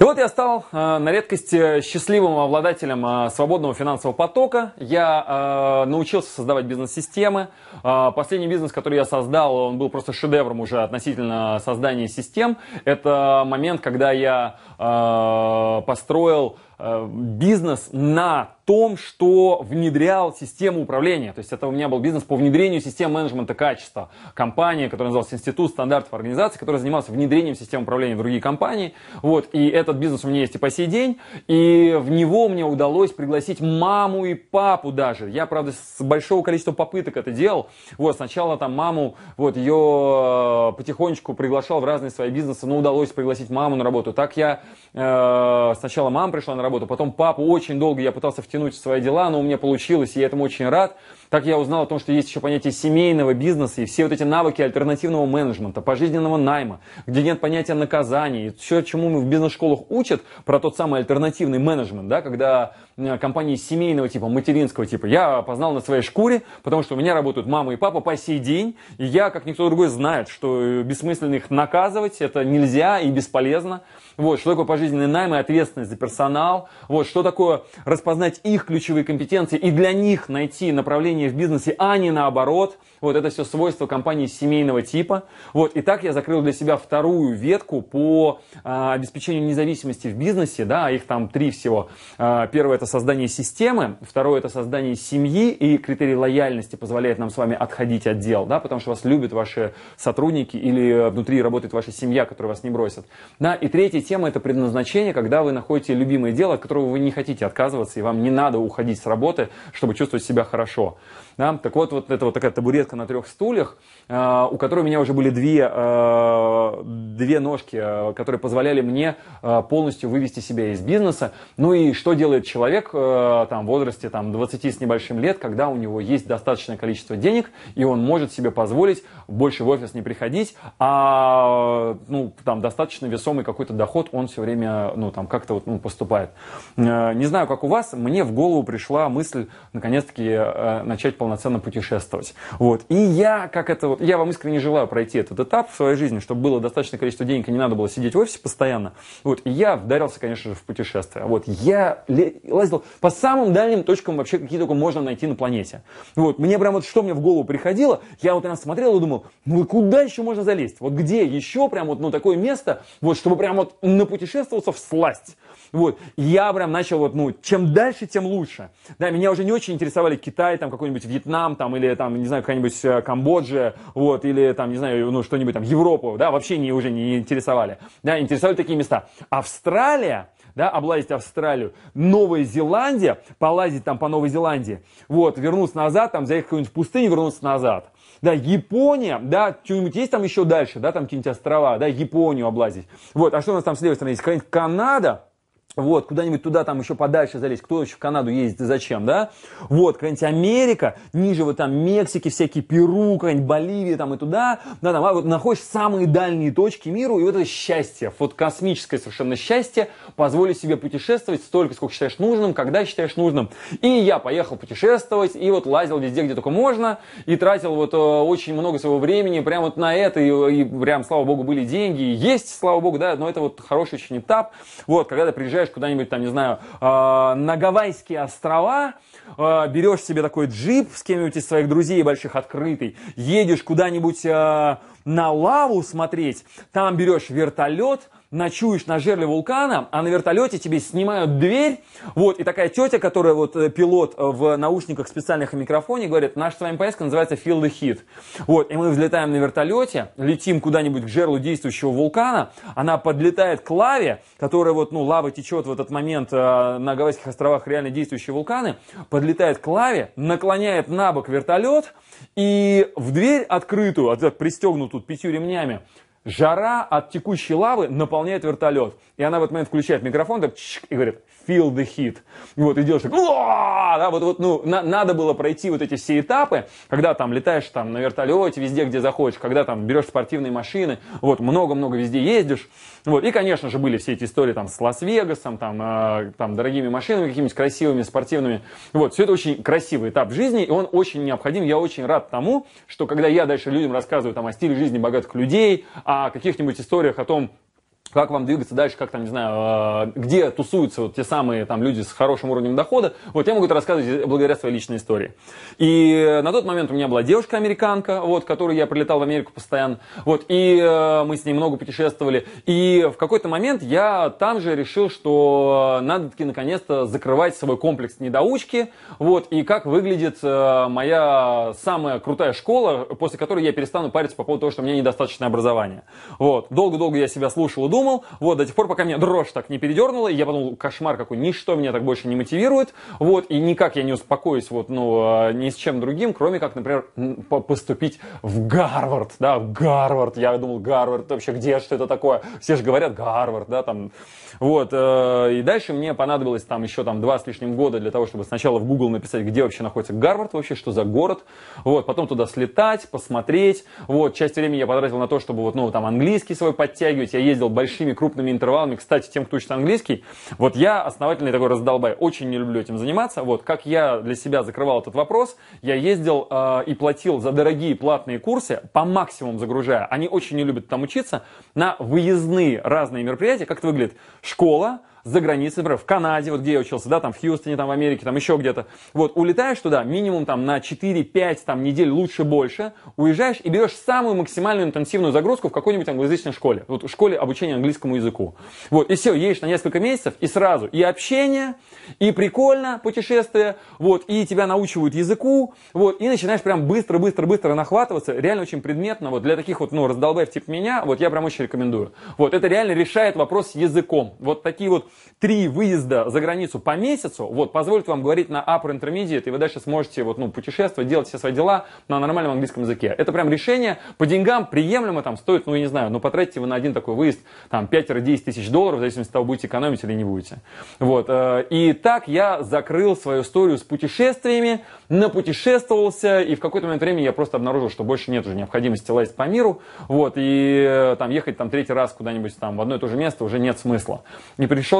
И вот я стал э, на редкость э, счастливым обладателем э, свободного финансового потока. Я э, научился создавать бизнес-системы. Э, последний бизнес, который я создал, он был просто шедевром уже относительно создания систем. Это момент, когда я э, построил э, бизнес на том, что внедрял систему управления. То есть это у меня был бизнес по внедрению систем менеджмента качества. Компания, которая называлась Институт стандартов организации, которая занималась внедрением систем управления в другие компании. Вот. И этот бизнес у меня есть и по сей день. И в него мне удалось пригласить маму и папу даже. Я, правда, с большого количества попыток это делал. Вот. Сначала там маму, вот ее потихонечку приглашал в разные свои бизнесы, но удалось пригласить маму на работу. Так я э, сначала мама пришла на работу, потом папу. Очень долго я пытался втянуть втянуть в свои дела, но у меня получилось, и я этому очень рад. Так я узнал о том, что есть еще понятие семейного бизнеса и все вот эти навыки альтернативного менеджмента, пожизненного найма, где нет понятия наказания. И все, чему мы в бизнес-школах учат, про тот самый альтернативный менеджмент, да, когда э, компании семейного типа, материнского типа, я познал на своей шкуре, потому что у меня работают мама и папа по сей день, и я, как никто другой, знает, что бессмысленно их наказывать, это нельзя и бесполезно. Вот, что такое пожизненный найм и ответственность за персонал, вот, что такое распознать их ключевые компетенции и для них найти направление в бизнесе, а не наоборот. Вот это все свойства компании семейного типа. Вот, и так я закрыл для себя вторую ветку по а, обеспечению независимости в бизнесе. Да, их там три всего. А, первое это создание системы, второе это создание семьи, и критерий лояльности позволяет нам с вами отходить от дел, да, потому что вас любят ваши сотрудники или внутри работает ваша семья, которая вас не бросит. Да, и третья тема это предназначение, когда вы находите любимое дело, от которого вы не хотите отказываться, и вам не надо уходить с работы, чтобы чувствовать себя хорошо. Да? Так вот, вот это вот такая табуретка на трех стульях, э, у которой у меня уже были две, э, две ножки, э, которые позволяли мне э, полностью вывести себя из бизнеса. Ну и что делает человек э, там, в возрасте там, 20 с небольшим лет, когда у него есть достаточное количество денег, и он может себе позволить больше в офис не приходить, а ну, там, достаточно весомый какой-то доход он все время ну, там, как-то вот, ну, поступает. Э, не знаю, как у вас, мне в голову пришла мысль наконец-таки э, начать полноценно путешествовать. Вот. И я, как это вот, я вам искренне желаю пройти этот этап в своей жизни, чтобы было достаточное количество денег и не надо было сидеть в офисе постоянно. Вот. И я вдарился, конечно же, в путешествие. Вот. Я лазил по самым дальним точкам вообще, какие только можно найти на планете. Вот. Мне прям вот что мне в голову приходило, я вот прям смотрел и думал, ну куда еще можно залезть? Вот где еще прям вот ну, такое место, вот, чтобы прям вот напутешествоваться в сласть. Вот. Я прям начал вот, ну, чем дальше, тем лучше. Да, меня уже не очень интересовали Китай, там, какой-нибудь Вьетнам, там, или, там, не знаю, какая-нибудь э, Камбоджа, вот, или, там, не знаю, ну, что-нибудь там, Европу, да, вообще не, уже не интересовали. Да, интересовали такие места. Австралия, да, облазить Австралию, Новая Зеландия, полазить там по Новой Зеландии, вот, вернуться назад, там, заехать в какую-нибудь пустыню, вернуться назад. Да, Япония, да, что-нибудь есть там еще дальше, да, там какие-нибудь острова, да, Японию облазить. Вот, а что у нас там с левой стороны есть? Какая-нибудь Канада, вот, куда-нибудь туда, там еще подальше залезть. Кто еще в Канаду ездит и зачем, да? Вот, какая-нибудь Америка, ниже вот там Мексики, всякие Перу, какая-нибудь Боливия там и туда. Да, там, а вот находишь самые дальние точки миру, и вот это счастье, вот космическое совершенно счастье, позволить себе путешествовать столько, сколько считаешь нужным, когда считаешь нужным. И я поехал путешествовать, и вот лазил везде, где только можно, и тратил вот э, очень много своего времени прямо вот на это, и, и прям, слава богу, были деньги, и есть, слава богу, да, но это вот хороший очень этап. Вот, когда ты приезжаешь приезжаешь куда-нибудь там, не знаю, э, на Гавайские острова, э, берешь себе такой джип с кем-нибудь из своих друзей больших открытый, едешь куда-нибудь э, на лаву смотреть, там берешь вертолет, ночуешь на жерле вулкана, а на вертолете тебе снимают дверь, вот, и такая тетя, которая вот э, пилот э, в наушниках специальных и микрофоне, говорит, наша с вами поездка называется Feel the Heat. Вот, и мы взлетаем на вертолете, летим куда-нибудь к жерлу действующего вулкана, она подлетает к лаве, которая вот, ну, лава течет в этот момент э, на Гавайских островах реально действующие вулканы, подлетает к лаве, наклоняет на бок вертолет, и в дверь открытую, пристегнутую пятью ремнями, жара от текущей лавы наполняет вертолет. И она в этот момент включает микрофон так, и говорит, feel the heat. Вот, и делаешь так, да, вот, вот, ну, на, надо было пройти вот эти все этапы, когда там летаешь там на вертолете везде, где захочешь, когда там берешь спортивные машины, вот, много-много везде ездишь, вот, и, конечно же, были все эти истории там с Лас-Вегасом, там, э, там, дорогими машинами какими-нибудь красивыми, спортивными, вот, все это очень красивый этап жизни, и он очень необходим, я очень рад тому, что когда я дальше людям рассказываю там о стиле жизни богатых людей, о каких-нибудь историях о том, как вам двигаться дальше, как там, не знаю, э, где тусуются вот те самые там люди с хорошим уровнем дохода, вот я могу это рассказывать благодаря своей личной истории. И на тот момент у меня была девушка-американка, вот, которой я прилетал в Америку постоянно, вот, и э, мы с ней много путешествовали, и в какой-то момент я там же решил, что надо таки наконец-то закрывать свой комплекс недоучки, вот, и как выглядит э, моя самая крутая школа, после которой я перестану париться по поводу того, что у меня недостаточное образование. Вот, долго-долго я себя слушал и думал, думал, вот, до тех пор, пока меня дрожь так не передернула, я подумал, кошмар какой, ничто меня так больше не мотивирует, вот, и никак я не успокоюсь, вот, ну, а, ни с чем другим, кроме как, например, поступить в Гарвард, да, в Гарвард, я думал, Гарвард, вообще где, что это такое, все же говорят Гарвард, да, там, вот, э, и дальше мне понадобилось там еще там два с лишним года для того, чтобы сначала в Google написать, где вообще находится Гарвард вообще, что за город, вот, потом туда слетать, посмотреть, вот, часть времени я потратил на то, чтобы вот, ну, там английский свой подтягивать, я ездил большие большими крупными интервалами. Кстати, тем, кто учит английский, вот я основательный такой раздолбай, очень не люблю этим заниматься. Вот как я для себя закрывал этот вопрос, я ездил э, и платил за дорогие платные курсы, по максимуму загружая. Они очень не любят там учиться, на выездные разные мероприятия. Как это выглядит? Школа, за границей, например, в Канаде, вот где я учился, да, там в Хьюстоне, там в Америке, там еще где-то. Вот, улетаешь туда минимум там на 4-5 там, недель, лучше больше, уезжаешь и берешь самую максимальную интенсивную загрузку в какой-нибудь англоязычной школе, вот в школе обучения английскому языку. Вот, и все, едешь на несколько месяцев, и сразу и общение, и прикольно путешествие, вот, и тебя научивают языку, вот, и начинаешь прям быстро-быстро-быстро нахватываться, реально очень предметно, вот, для таких вот, ну, раздолбаев типа меня, вот, я прям очень рекомендую. Вот, это реально решает вопрос с языком. Вот такие вот три выезда за границу по месяцу, вот, позволит вам говорить на upper intermediate, и вы дальше сможете, вот, ну, путешествовать, делать все свои дела на нормальном английском языке. Это прям решение по деньгам приемлемо, там, стоит, ну, я не знаю, ну, потратите вы на один такой выезд, там, 5-10 тысяч долларов, в зависимости от того, будете экономить или не будете. Вот, э, и так я закрыл свою историю с путешествиями, напутешествовался, и в какой-то момент времени я просто обнаружил, что больше нет уже необходимости лазить по миру, вот, и э, там ехать там третий раз куда-нибудь там в одно и то же место уже нет смысла. И пришел